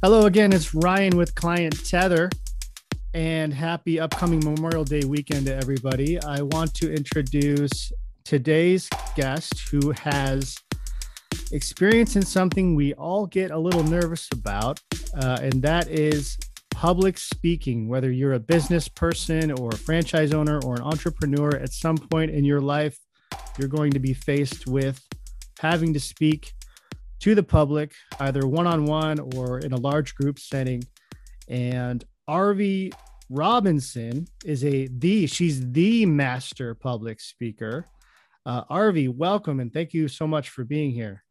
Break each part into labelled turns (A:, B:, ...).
A: Hello again, it's Ryan with Client Tether, and happy upcoming Memorial Day weekend to everybody. I want to introduce today's guest who has experience in something we all get a little nervous about, uh, and that is public speaking. Whether you're a business person or a franchise owner or an entrepreneur, at some point in your life, you're going to be faced with having to speak to the public, either one on one or in a large group setting. And Arvee Robinson is a the she's the master public speaker. Uh, Arvee, welcome and thank you so much for being here.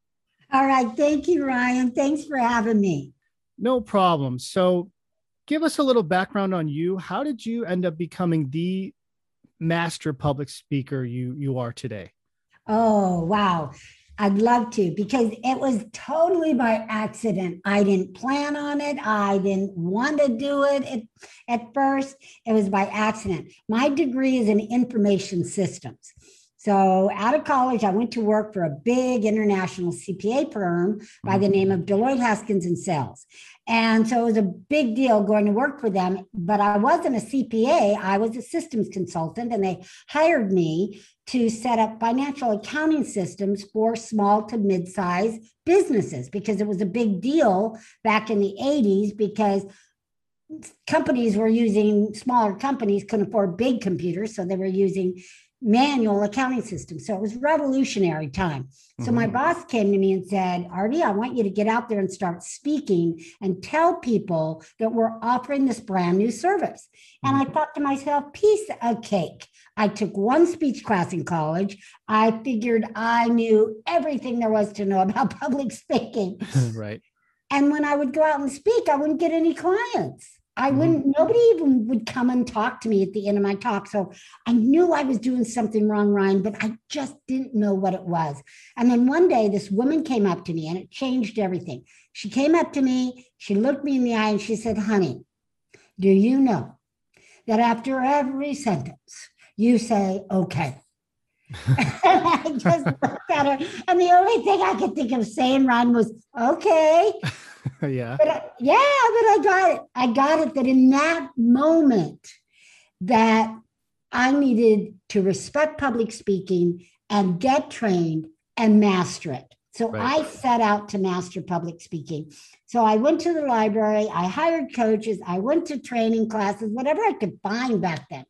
B: All right, thank you, Ryan. Thanks for having me.
A: No problem. So, give us a little background on you. How did you end up becoming the master public speaker you you are today?
B: Oh, wow. I'd love to because it was totally by accident. I didn't plan on it. I didn't want to do it at, at first. It was by accident. My degree is in information systems. So, out of college, I went to work for a big international CPA firm by the mm-hmm. name of Deloitte Haskins and Sells. And so it was a big deal going to work for them. But I wasn't a CPA, I was a systems consultant, and they hired me to set up financial accounting systems for small to mid-sized businesses because it was a big deal back in the 80s because companies were using smaller companies couldn't afford big computers so they were using manual accounting system. So it was revolutionary time. So mm-hmm. my boss came to me and said, Arvee, I want you to get out there and start speaking and tell people that we're offering this brand new service. And mm-hmm. I thought to myself, piece of cake. I took one speech class in college. I figured I knew everything there was to know about public speaking.
A: right.
B: And when I would go out and speak, I wouldn't get any clients. I mm-hmm. wouldn't, nobody even would come and talk to me at the end of my talk. So I knew I was doing something wrong, Ryan, but I just didn't know what it was. And then one day, this woman came up to me and it changed everything. She came up to me, she looked me in the eye and she said, Honey, do you know that after every sentence, you say, okay? and I just looked at her, and the only thing I could think of saying, Ryan, was okay.
A: yeah.
B: But I, yeah, but I got it. I got it that in that moment that I needed to respect public speaking and get trained and master it. So right. I set out to master public speaking. So I went to the library, I hired coaches, I went to training classes, whatever I could find back then.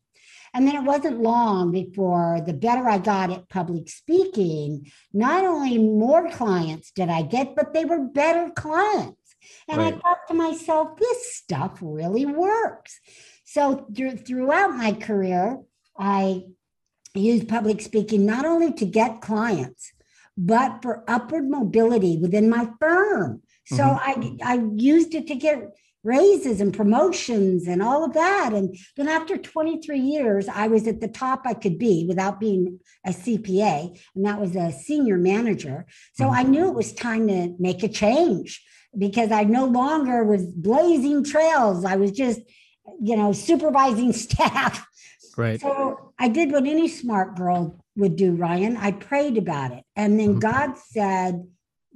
B: And then it wasn't long before the better I got at public speaking, not only more clients did I get, but they were better clients. And right. I thought to myself, this stuff really works. So th- throughout my career, I used public speaking not only to get clients, but for upward mobility within my firm. So mm-hmm. I, I used it to get raises and promotions and all of that. And then after 23 years, I was at the top I could be without being a CPA, and that was a senior manager. So mm-hmm. I knew it was time to make a change because I no longer was blazing trails. I was just, you know, supervising staff.
A: Right.
B: So I did what any smart girl would do, Ryan. I prayed about it. And then mm-hmm. God said,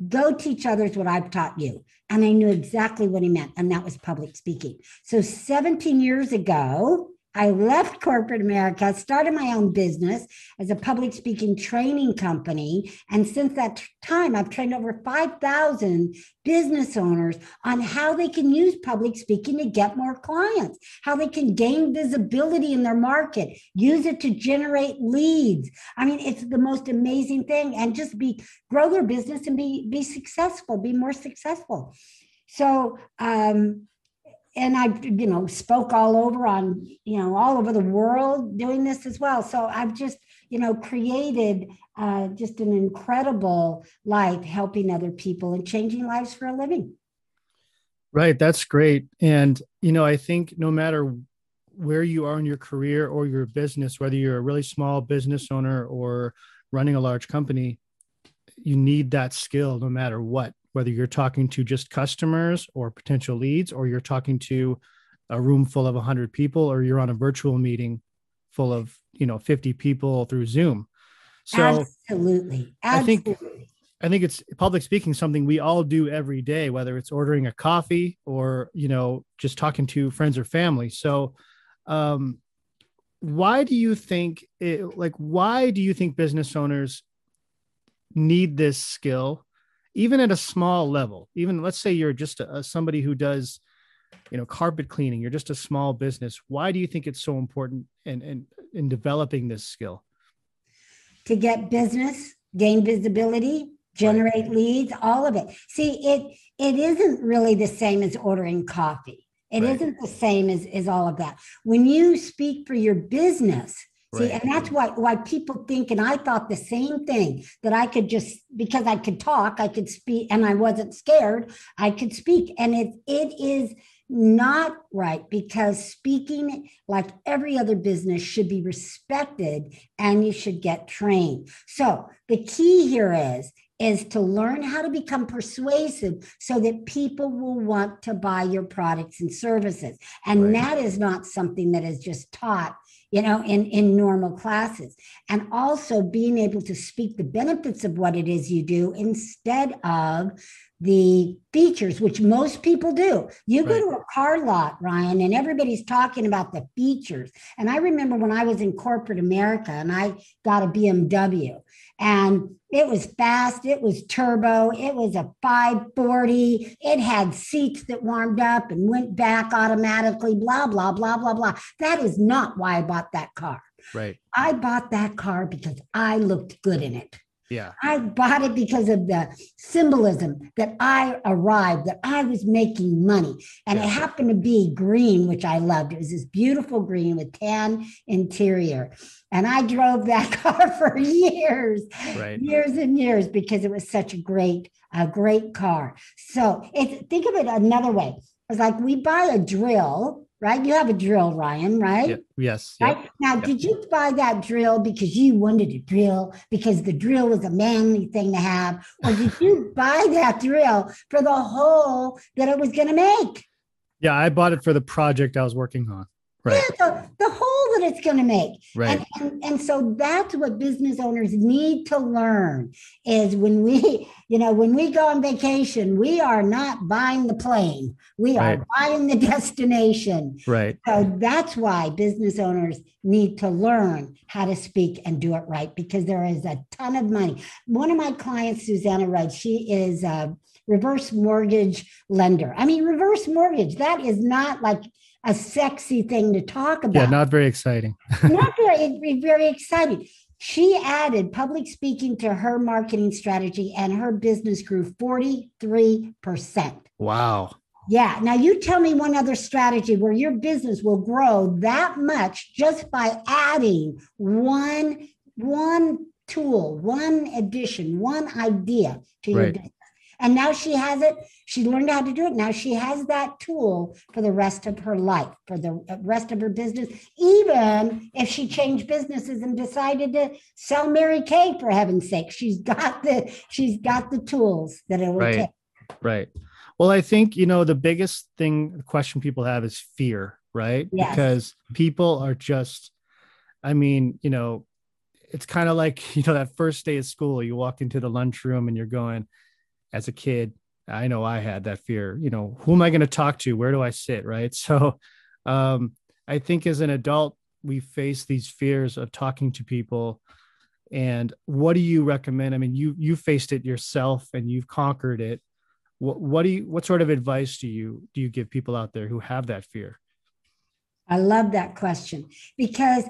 B: go teach others what I've taught you. And I knew exactly what he meant. And that was public speaking. So 17 years ago, I left corporate America, started my own business as a public speaking training company. And since that time, I've trained over 5,000 business owners on how they can use public speaking to get more clients, how they can gain visibility in their market, use it to generate leads. I mean, it's the most amazing thing and just be grow their business and be, be successful, be more successful. So, um, and I, you know, spoke all over on, you know, all over the world doing this as well. So I've just, you know, created uh, just an incredible life helping other people and changing lives for a living.
A: Right. That's great. And, you know, I think no matter where you are in your career or your business, whether you're a really small business owner or running a large company, you need that skill no matter what whether you're talking to just customers or potential leads, or you're talking to a room full of 100 people, or you're on a virtual meeting full of you know 50 people through Zoom.
B: So absolutely, absolutely.
A: I think I think it's public speaking something we all do every day, whether it's ordering a coffee or you know just talking to friends or family. So, um, why do you think it, like why do you think business owners need this skill, even at a small level? Even let's say you're just a, somebody who does, you know, carpet cleaning. You're just a small business. Why do you think it's so important in in, in developing this skill?
B: To get business, gain visibility, generate leads, all of it. See, it it isn't really the same as ordering coffee. It right. not the same as, as all of that. When you speak for your business, See, right. and that's why why people think, and I thought the same thing that I could just because I could talk, I could speak, and I wasn't scared, I could speak. And it it is not right because speaking like every other business should be respected and you should get trained. So the key here is is to learn how to become persuasive so that people will want to buy your products and services. And right. that is not something that is just taught you know in in normal classes. And also being able to speak the benefits of what it is you do instead of the features, which most people do. You right. go to a car lot, Ryan, and everybody's talking about the features. And I remember when I was in corporate America and I got a BMW and it was fast, it was turbo, it was a 540, it had seats that warmed up and went back automatically, blah, blah, blah, blah, blah. That is not why I bought that car.
A: Right.
B: I bought that car because I looked good in it.
A: Yeah.
B: I bought it because of the symbolism that I arrived, that I was making money. And yeah. it happened to be green, which I loved. It was this beautiful green with tan interior. And I drove that car for years, right. years and years, because it was such a great, a great car. So it's think of it another way. It's like we buy a drill right? You have a drill, Ryan, right? Yep.
A: Yes.
B: Right. Yep. Now, yep. did you buy that drill because you wanted a drill because the drill was a manly thing to have, or did you buy that drill for the hole that it was going to make?
A: Yeah, I bought it for the project I was working on. Right.
B: Yeah, the, the hole that it's going to make.
A: Right.
B: And, and, and so that's what business owners need to learn is when we, you know, when we go on vacation, we are not buying the plane. We are right. buying the destination.
A: Right.
B: So that's why business owners need to learn how to speak and do it right because there is a ton of money. One of my clients, Susanna Wright, she is a reverse mortgage lender. I mean, reverse mortgage, that is not like a sexy thing to talk about.
A: Yeah, not very exciting.
B: not very, very exciting. She added public speaking to her marketing strategy and her business grew 43%.
A: Wow.
B: Yeah. Now you tell me one other strategy where your business will grow that much just by adding one one tool, one addition, one idea to your business. And now she has it. She learned how to do it. Now she has that tool for the rest of her life, for the uh, rest of her business, even if she changed businesses and decided to sell Mary Kay, for heaven's sake. She's got the she's got the tools that it will
A: right.
B: take.
A: Right. Well, I think, you know, the biggest thing, the question people have is fear, right?
B: Yes.
A: Because people are just, I mean, you know, it's kind of like, you know, that first day of school, you walk into the lunchroom and you're going, as a kid, I know I had that fear, you know, who am I going to talk to? Where do I sit? Right. So um, I think as an adult, we face these fears of talking to people. And what do you recommend? I mean, you you faced it yourself and you've conquered it. What what do you what sort of advice do you do you give people out there who have that fear?
B: I love that question because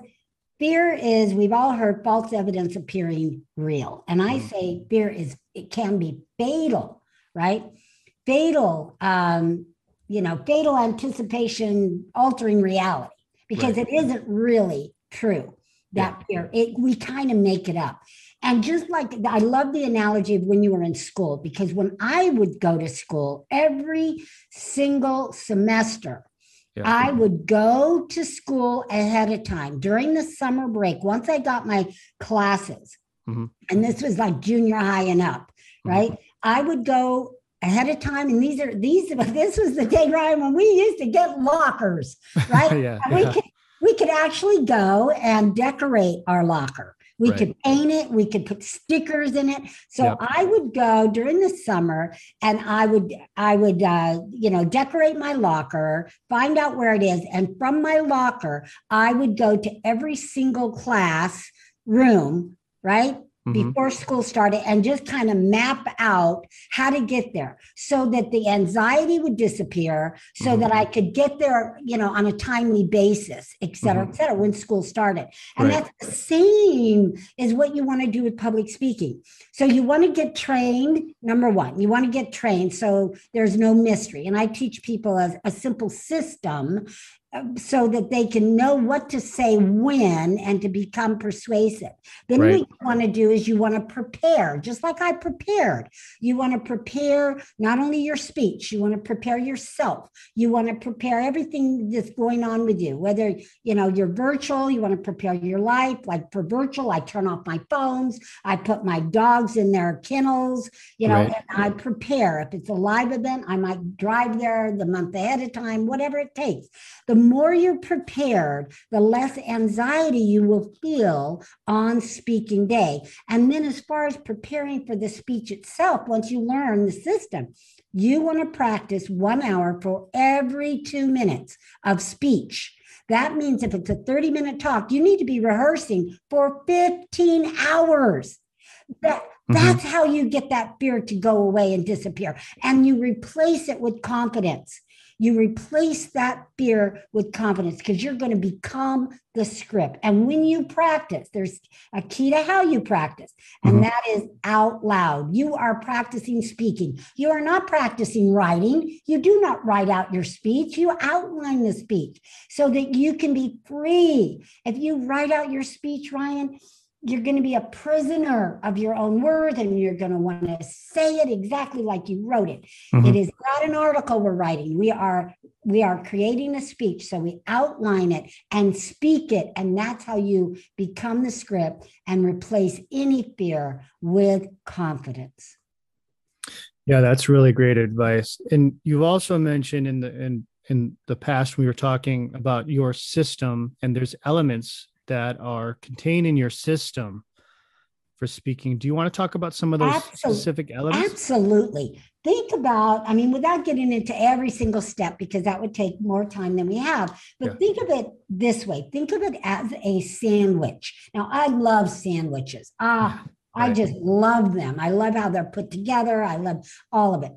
B: fear is we've all heard false evidence appearing real and i mm. say fear is it can be fatal right fatal um you know fatal anticipation altering reality because right. it isn't really true that yeah. fear it we kind of make it up and just like i love the analogy of when you were in school because when i would go to school every single semester yeah. I would go to school ahead of time during the summer break. Once I got my classes, mm-hmm. and this was like junior high and up, mm-hmm. right? Mm-hmm. I would go ahead of time. And these are these, this was the day, Ryan, when we used to get lockers, right?
A: yeah,
B: we could we could actually go and decorate our locker We
A: Right.
B: could paint it, we could put stickers in it. So
A: Yep.
B: I would go during the summer and I would I would uh, you know decorate my locker, find out where it is, and from my locker I would go to every single class room, right?
A: Mhm.
B: before school started and just kind of map out how to get there so that the anxiety would disappear so
A: Mhm.
B: that i could get there you know on a timely basis et cetera et cetera when school started and
A: Right.
B: that's the same as what you want to do with public speaking so you want to get trained number one you want to get trained so there's no mystery and i teach people a, a simple system so that they can know what to say when and to become persuasive. Then
A: Right.
B: what you want to do is you want to prepare, just like I prepared. You want to prepare not only your speech, you want to prepare yourself. You want to prepare everything that's going on with you, whether you know you're virtual, you want to prepare your life. Like for virtual, I turn off my phones, I put my dogs in their kennels, you know,
A: Right.
B: and I prepare. If it's a live event, I might drive there the month ahead of time, whatever it takes. The more you're prepared, the less anxiety you will feel on speaking day. And then, as far as preparing for the speech itself, once you learn the system, you want to practice one hour for every two minutes of speech. That means if it's a 30 minute talk, you need to be rehearsing for 15 hours. That,
A: Mhm.
B: that's how you get that fear to go away and disappear. And you replace it with confidence. You replace that fear with confidence because you're going to become the script. And when you practice, there's a key to how you practice, and
A: Mhm.
B: that is out loud. You are practicing speaking. You are not practicing writing. You do not write out your speech, you outline the speech so that you can be free. If you write out your speech, Ryan, you're going to be a prisoner of your own words and you're going to want to say it exactly like you wrote it.
A: Mhm.
B: It is not an article we're writing. We are we are creating a speech so we outline it and speak it and that's how you become the script and replace any fear with confidence.
A: Yeah, that's really great advice. And you've also mentioned in the in in the past we were talking about your system, and there's elements that are contained in your system for speaking. Do you want to talk about some of those specific elements?
B: Absolutely. Think about, I mean, without getting into every single step, because that would take more time than we have, but
A: Yeah.
B: think of it this way think of it as a sandwich. Now, I love sandwiches. Ah, I just love them. I love how they're put together. I love all of it.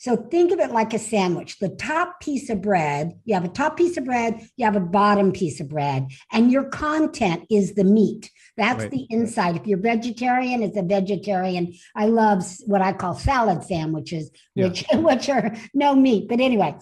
B: So think of it like a sandwich. The top piece of bread, you have a top piece of bread, you have a bottom piece of bread, and your content is the meat. That's
A: Right.
B: the inside. If you're vegetarian, it's a vegetarian. I love what I call salad sandwiches,
A: Yeah.
B: which which are no meat. But anyway,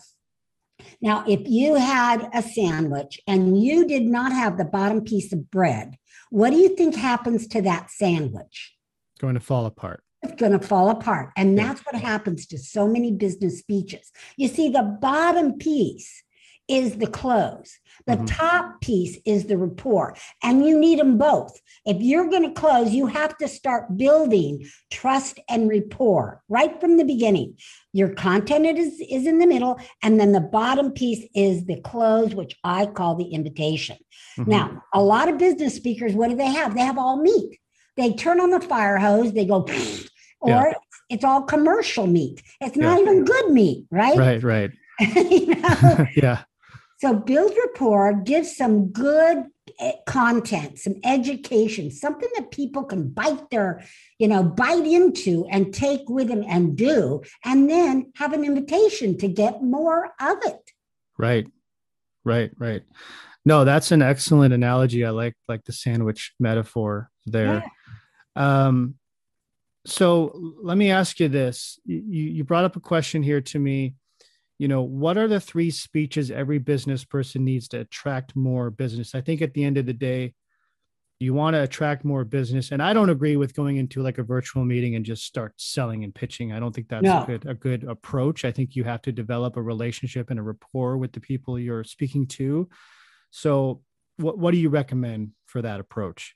B: now if you had a sandwich and you did not have the bottom piece of bread, what do you think happens to that sandwich?
A: It's going to fall apart.
B: It's going to fall apart. And that's what happens to so many business speeches. You see, the bottom piece is the close, the
A: Mhm.
B: top piece is the rapport, and you need them both. If you're going to close, you have to start building trust and rapport right from the beginning. Your content is, is in the middle, and then the bottom piece is the close, which I call the invitation.
A: Mhm.
B: Now, a lot of business speakers, what do they have? They have all meat. They turn on the fire hose, they go, or
A: Yeah.
B: it's all commercial meat. It's not
A: Yeah.
B: even good meat, right?
A: right, right.
B: you know?
A: yeah.
B: So build rapport, give some good eh, content, some education, something that people can bite their, you know, bite into and take with them and do, and then have an invitation to get more of it.
A: Right. Right, right. No, that's an excellent analogy. I like like the sandwich metaphor there. Um so let me ask you this. You you brought up a question here to me. You know, what are the three speeches every business person needs to attract more business? I think at the end of the day, you want to attract more business. And I don't agree with going into like a virtual meeting and just start selling and pitching. I don't think that's
B: No.
A: a good a good approach. I think you have to develop a relationship and a rapport with the people you're speaking to. So what what do you recommend for that approach?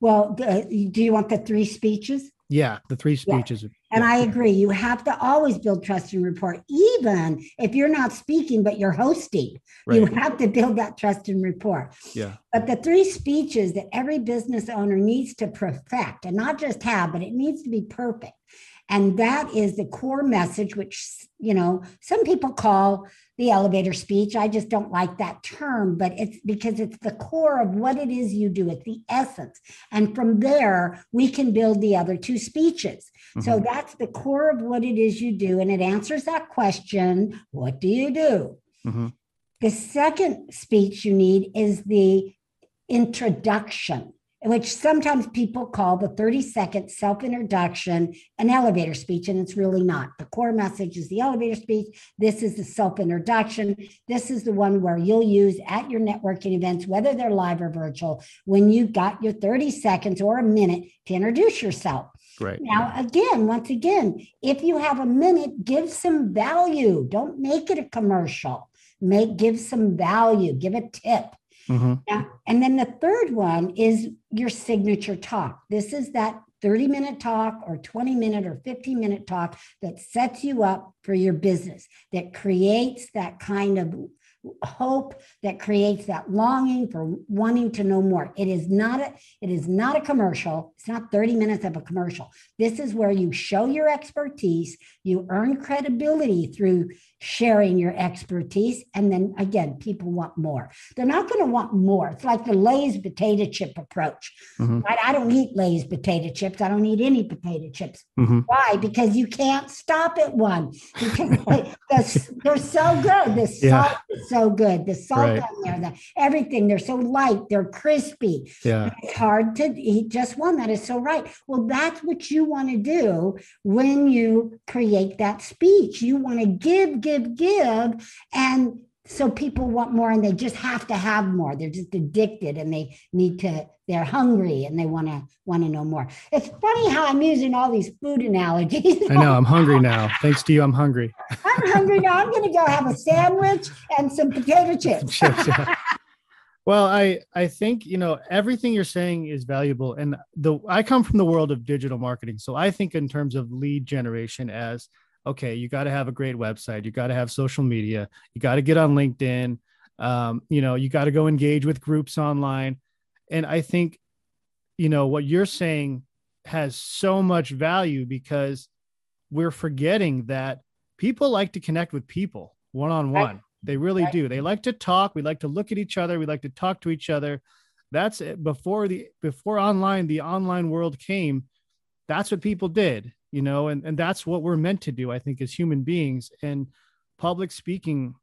B: Well, the- uh, do you want the three speeches?
A: Yeah, the three speeches.
B: Yeah. And I agree. You have to always build trust and rapport, even if you're not speaking, but you're hosting. Right. You have to build that trust and rapport.
A: Yeah.
B: But the three speeches that every business owner needs to perfect and not just have, but it needs to be perfect. And that is the core message, which, you know, some people call the elevator speech. I just don't like that term, but it's because it's the core of what it is you do. It's the essence. And from there, we can build the other two speeches. Mm-hmm. So that's the core of what it is you do. And it answers that question what do you do? Mm-hmm. The second speech you need is the introduction which sometimes people call the 30 second self introduction an elevator speech, and it's really not. The core message is the elevator speech. This is the self introduction. This is the one where you'll use at your networking events, whether they're live or virtual, when you've got your 30 seconds or a minute to introduce yourself.
A: Right.
B: Now, again, once again, if you have a minute, give some value. Don't make it a commercial. Make give some value. Give a tip Mm-hmm. Now, and then the third one is your signature talk. This is that 30 minute talk or 20 minute or 15 minute talk that sets you up for your business, that creates that kind of hope that creates that longing for wanting to know more. It is not a it is not a commercial. It's not 30 minutes of a commercial. This is where you show your expertise, you earn credibility through sharing your expertise and then again people want more. They're not going to want more. It's like the Lay's potato chip approach. Mm-hmm. Right? I don't eat Lay's potato chips. I don't eat any potato chips. Mm-hmm. Why? Because you can't stop at one because they, they're so good. Salt yeah. is so good. The salt right. on there, the, everything. They're so light. They're crispy.
A: Yeah.
B: It's hard to eat just one. That is so right. Well, that's what you want to do when you create that speech. You want to give, give, give. And so people want more and they just have to have more. They're just addicted and they need to they're hungry and they want to want to know more. It's funny how i'm using all these food analogies.
A: I know i'm hungry now. Thanks to you i'm hungry.
B: I'm hungry now. I'm going to go have a sandwich and some potato chips.
A: Well i i think you know everything you're saying is valuable and the i come from the world of digital marketing. So i think in terms of lead generation as okay, you got to have a great website. You got to have social media. You got to get on LinkedIn. Um, you know, you got to go engage with groups online. And I think, you know, what you're saying has so much value because we're forgetting that people like to connect with people one on one. They really right. do. They like to talk. We like to look at each other. We like to talk to each other. That's it. Before the before online, the online world came. That's what people did you know and, and that's what we're meant to do i think as human beings. And public speaking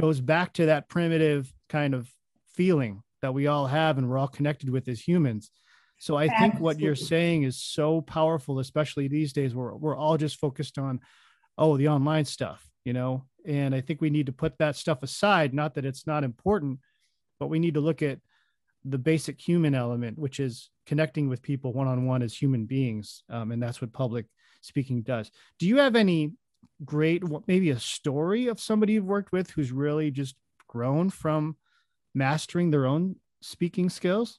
A: goes back to that primitive kind of feeling that we all have and we're all connected with as humans. So i think what you're saying is so powerful especially these days where we're all just focused on oh the online stuff you know? And i think we need to put that stuff aside not that it's not important but we need to look at the basic human element, which is connecting with people one on one as human beings. Um, and that's what public speaking does. Do you have any great, maybe a story of somebody you've worked with who's really just grown from mastering their own speaking skills?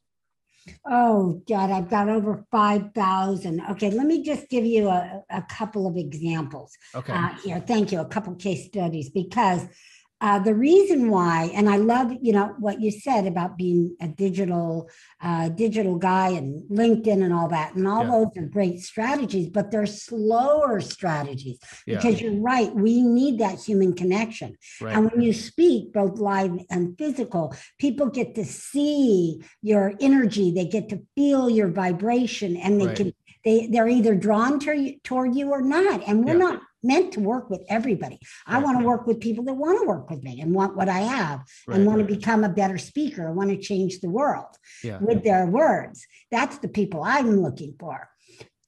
B: Oh, God, I've got over 5,000. Okay, let me just give you a, a couple of examples
A: okay. uh,
B: here. Thank you. A couple case studies because uh, the reason why, and I love, you know, what you said about being a digital, uh, digital guy and LinkedIn and all that, and all yeah. those are great strategies, but they're slower strategies yeah. because you're right. We need that human connection, right. and when you speak, both live and physical, people get to see your energy. They get to feel your vibration, and they right. can they they're either drawn to you, toward you or not and we're yeah. not meant to work with everybody. I right. want to work with people that want to work with me and want what I have right, and want to become a better speaker, I want to change the world yeah. with their words. That's the people I'm looking for.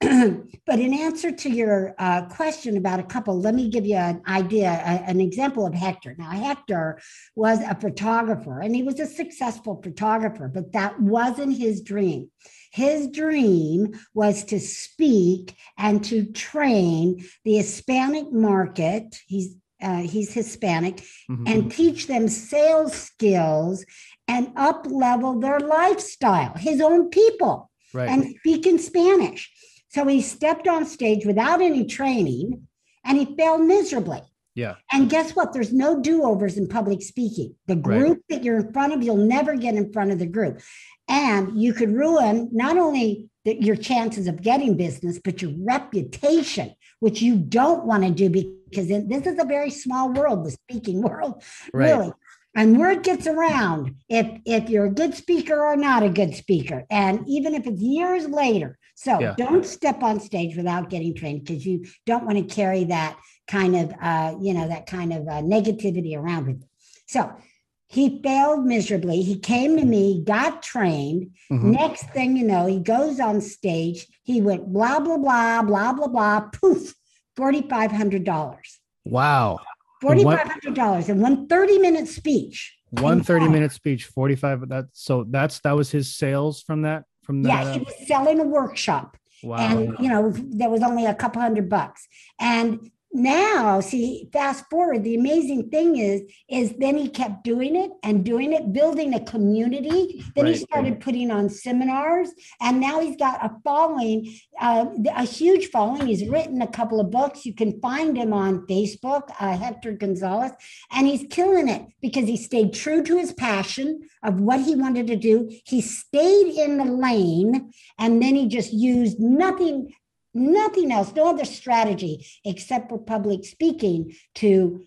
B: but in answer to your uh, question about a couple, let me give you an idea, a, an example of Hector. Now, Hector was a photographer and he was a successful photographer, but that wasn't his dream. His dream was to speak and to train the Hispanic market. He's uh, he's Hispanic, mm-hmm. and teach them sales skills and up level their lifestyle, his own people,
A: right.
B: and speak in Spanish. So he stepped on stage without any training and he failed miserably.
A: Yeah.
B: And guess what? There's no do overs in public speaking. The group right. that you're in front of, you'll never get in front of the group. And you could ruin not only the, your chances of getting business, but your reputation, which you don't want to do because this is a very small world, the speaking world, right. really. And word gets around if if you're a good speaker or not a good speaker, and even if it's years later. So yeah. don't step on stage without getting trained because you don't want to carry that kind of uh, you know that kind of uh, negativity around with you. So he failed miserably. He came to me, got trained. Mm-hmm. Next thing you know, he goes on stage. He went blah blah blah blah blah blah. Poof, forty five hundred dollars.
A: Wow.
B: Forty five hundred dollars in one 30 minute speech.
A: One 30 minute speech, 45. That so that's that was his sales from that from that.
B: Yeah, he was selling a workshop. Wow. And you know, there was only a couple hundred bucks. And now see fast forward the amazing thing is is then he kept doing it and doing it building a community. Then right. he started putting on seminars and now he's got a following uh, a huge following. He's written a couple of books. You can find him on facebook uh, hector gonzalez and he's killing it because he stayed true to his passion of what he wanted to do. He stayed in the lane and then he just used nothing nothing else, no other strategy except for public speaking to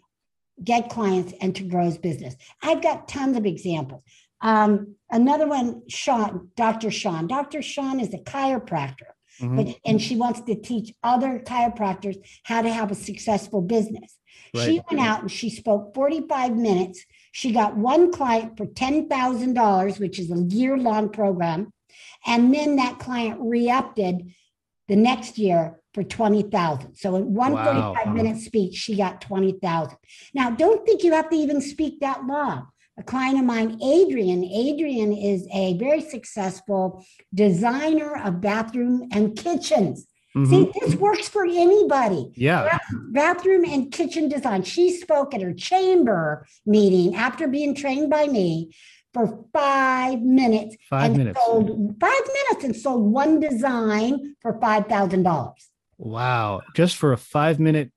B: get clients and to grow his business. I've got tons of examples. Um, another one, Sean, Dr. Sean. Dr. Sean is a chiropractor, mm-hmm. but and she wants to teach other chiropractors how to have a successful business. Right. She went out and she spoke 45 minutes. She got one client for $10,000, which is a year long program. And then that client re upped the next year for 20,000. So in one wow. 45 minute speech, she got 20,000. Now, don't think you have to even speak that long. A client of mine, Adrian, Adrian is a very successful designer of bathroom and kitchens. Mm-hmm. See, this works for anybody.
A: Yeah.
B: Bathroom and kitchen design. She spoke at her chamber meeting after being trained by me for five minutes.
A: Five minutes.
B: Sold five minutes and sold one design for five thousand dollars.
A: Wow! Just for a five minute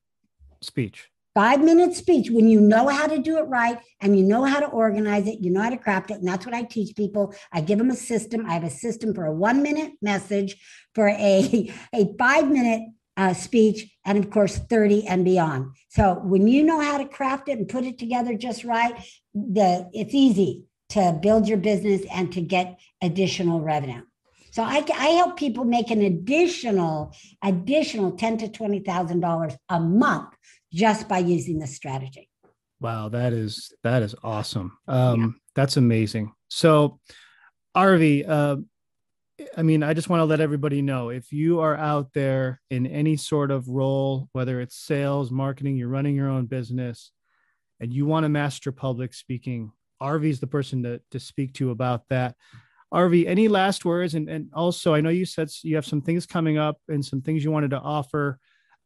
A: speech.
B: Five minute speech. When you know how to do it right and you know how to organize it, you know how to craft it, and that's what I teach people. I give them a system. I have a system for a one minute message, for a a five minute uh, speech, and of course, 30 and beyond. So when you know how to craft it and put it together just right, the it's easy to build your business and to get additional revenue. So I, I help people make an additional, additional ten to twenty thousand dollars a month just by using this strategy.
A: Wow, that is that is awesome. Um, yeah. That's amazing. So, Arvee, uh, I mean, I just want to let everybody know if you are out there in any sort of role, whether it's sales, marketing, you're running your own business, and you want to master public speaking, Arvee's the person to, to speak to about that. Arvee, any last words? And, and also, I know you said you have some things coming up and some things you wanted to offer.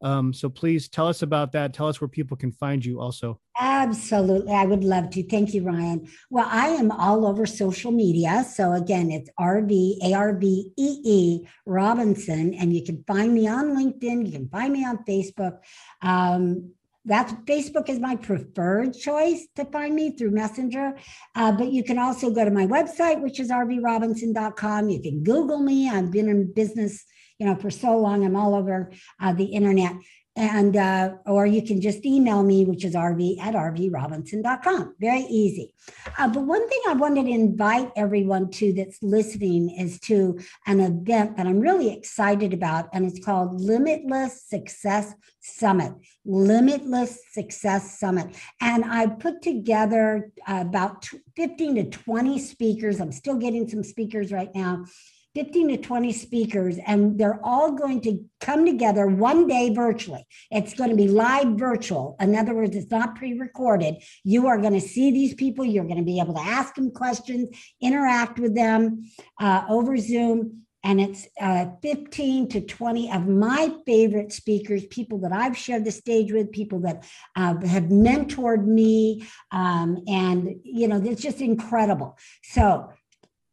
A: Um, so please tell us about that. Tell us where people can find you also.
B: Absolutely. I would love to. Thank you, Ryan. Well, I am all over social media. So again, it's Arvee, A-R-V-E-E Robinson. And you can find me on LinkedIn. You can find me on Facebook. Um, that's Facebook is my preferred choice to find me through Messenger. Uh, but you can also go to my website, which is arveerobinson.com. You can Google me. I've been in business, you know, for so long. I'm all over uh, the internet and uh, or you can just email me which is arvee at arveerobinson.com very easy. Uh, but one thing i wanted to invite everyone to that's listening is to an event that i'm really excited about and it's called limitless success summit. Limitless success summit. And i put together about 15 to 20 speakers. I'm still getting some speakers right now 15 to 20 speakers, and they're all going to come together one day virtually. It's going to be live virtual. In other words, it's not pre recorded. You are going to see these people. You're going to be able to ask them questions, interact with them uh, over Zoom. And it's uh, 15 to 20 of my favorite speakers, people that I've shared the stage with, people that uh, have mentored me. Um, and, you know, it's just incredible. So,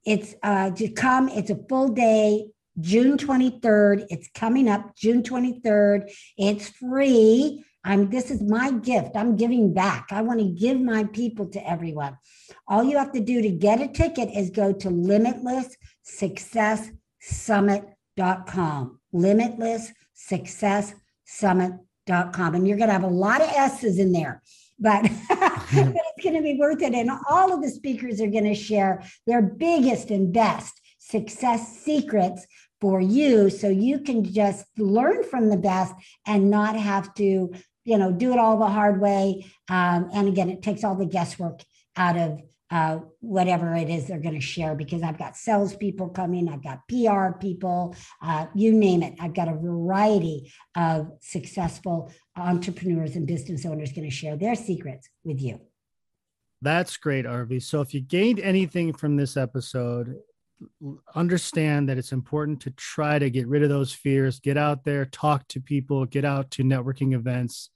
B: it's uh, to come, it's a full day June 23rd. It's coming up June 23rd. It's free. I'm this is my gift. I'm giving back. I want to give my people to everyone. All you have to do to get a ticket is go to limitlesssuccesssummit.com. Limitlesssuccesssummit.com. And you're going to have a lot of S's in there but, but it's going to be worth it. And all of the speakers are going to share their biggest and best success secrets for you so you can just learn from the best and not have to you know do it all the hard way um, and again it takes all the guesswork out of uh, whatever it is they're going to share because I've got salespeople coming, I've got PR people, uh, you name it. I've got a variety of successful entrepreneurs and business owners going to share their secrets with you.
A: That's great, Arvee. So if you gained anything from this episode, understand that it's important to try to get rid of those fears, get out there, talk to people, get out to networking events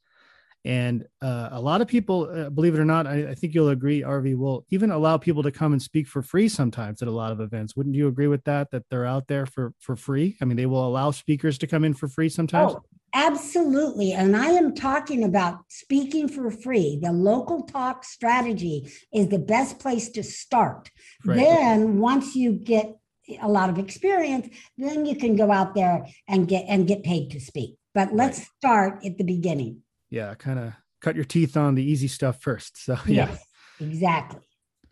A: and uh, a lot of people, uh, believe it or not, I, I, think you'll agree, Arvee, will even allow people to come and speak for free sometimes at a lot of events. Wouldn't you agree with that? That they're out there for for free? I mean, they will allow speakers to come in for free sometimes. Oh,
B: absolutely. And I am talking about speaking for free. The local talk strategy is the best place to start. Right. Then, once you get a lot of experience, then you can go out there and get and get paid to speak. But let's right. start at the beginning
A: yeah, kind of cut your teeth on the easy stuff first. So yeah, yes,
B: exactly.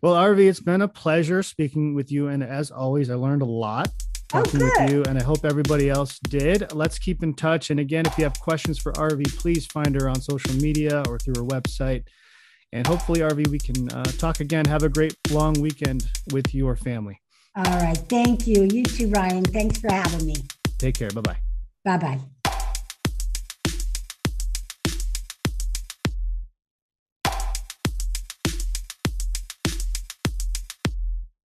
A: Well, Arvee, it's been a pleasure speaking with you, and as always, I learned a lot talking oh, with you, and I hope everybody else did. Let's keep in touch. And again, if you have questions for Arvee, please find her on social media or through her website. And hopefully, Arvee, we can uh, talk again. Have a great long weekend with your family.
B: All right. Thank you. You too, Ryan. Thanks for having me.
A: Take care. Bye bye.
B: Bye bye.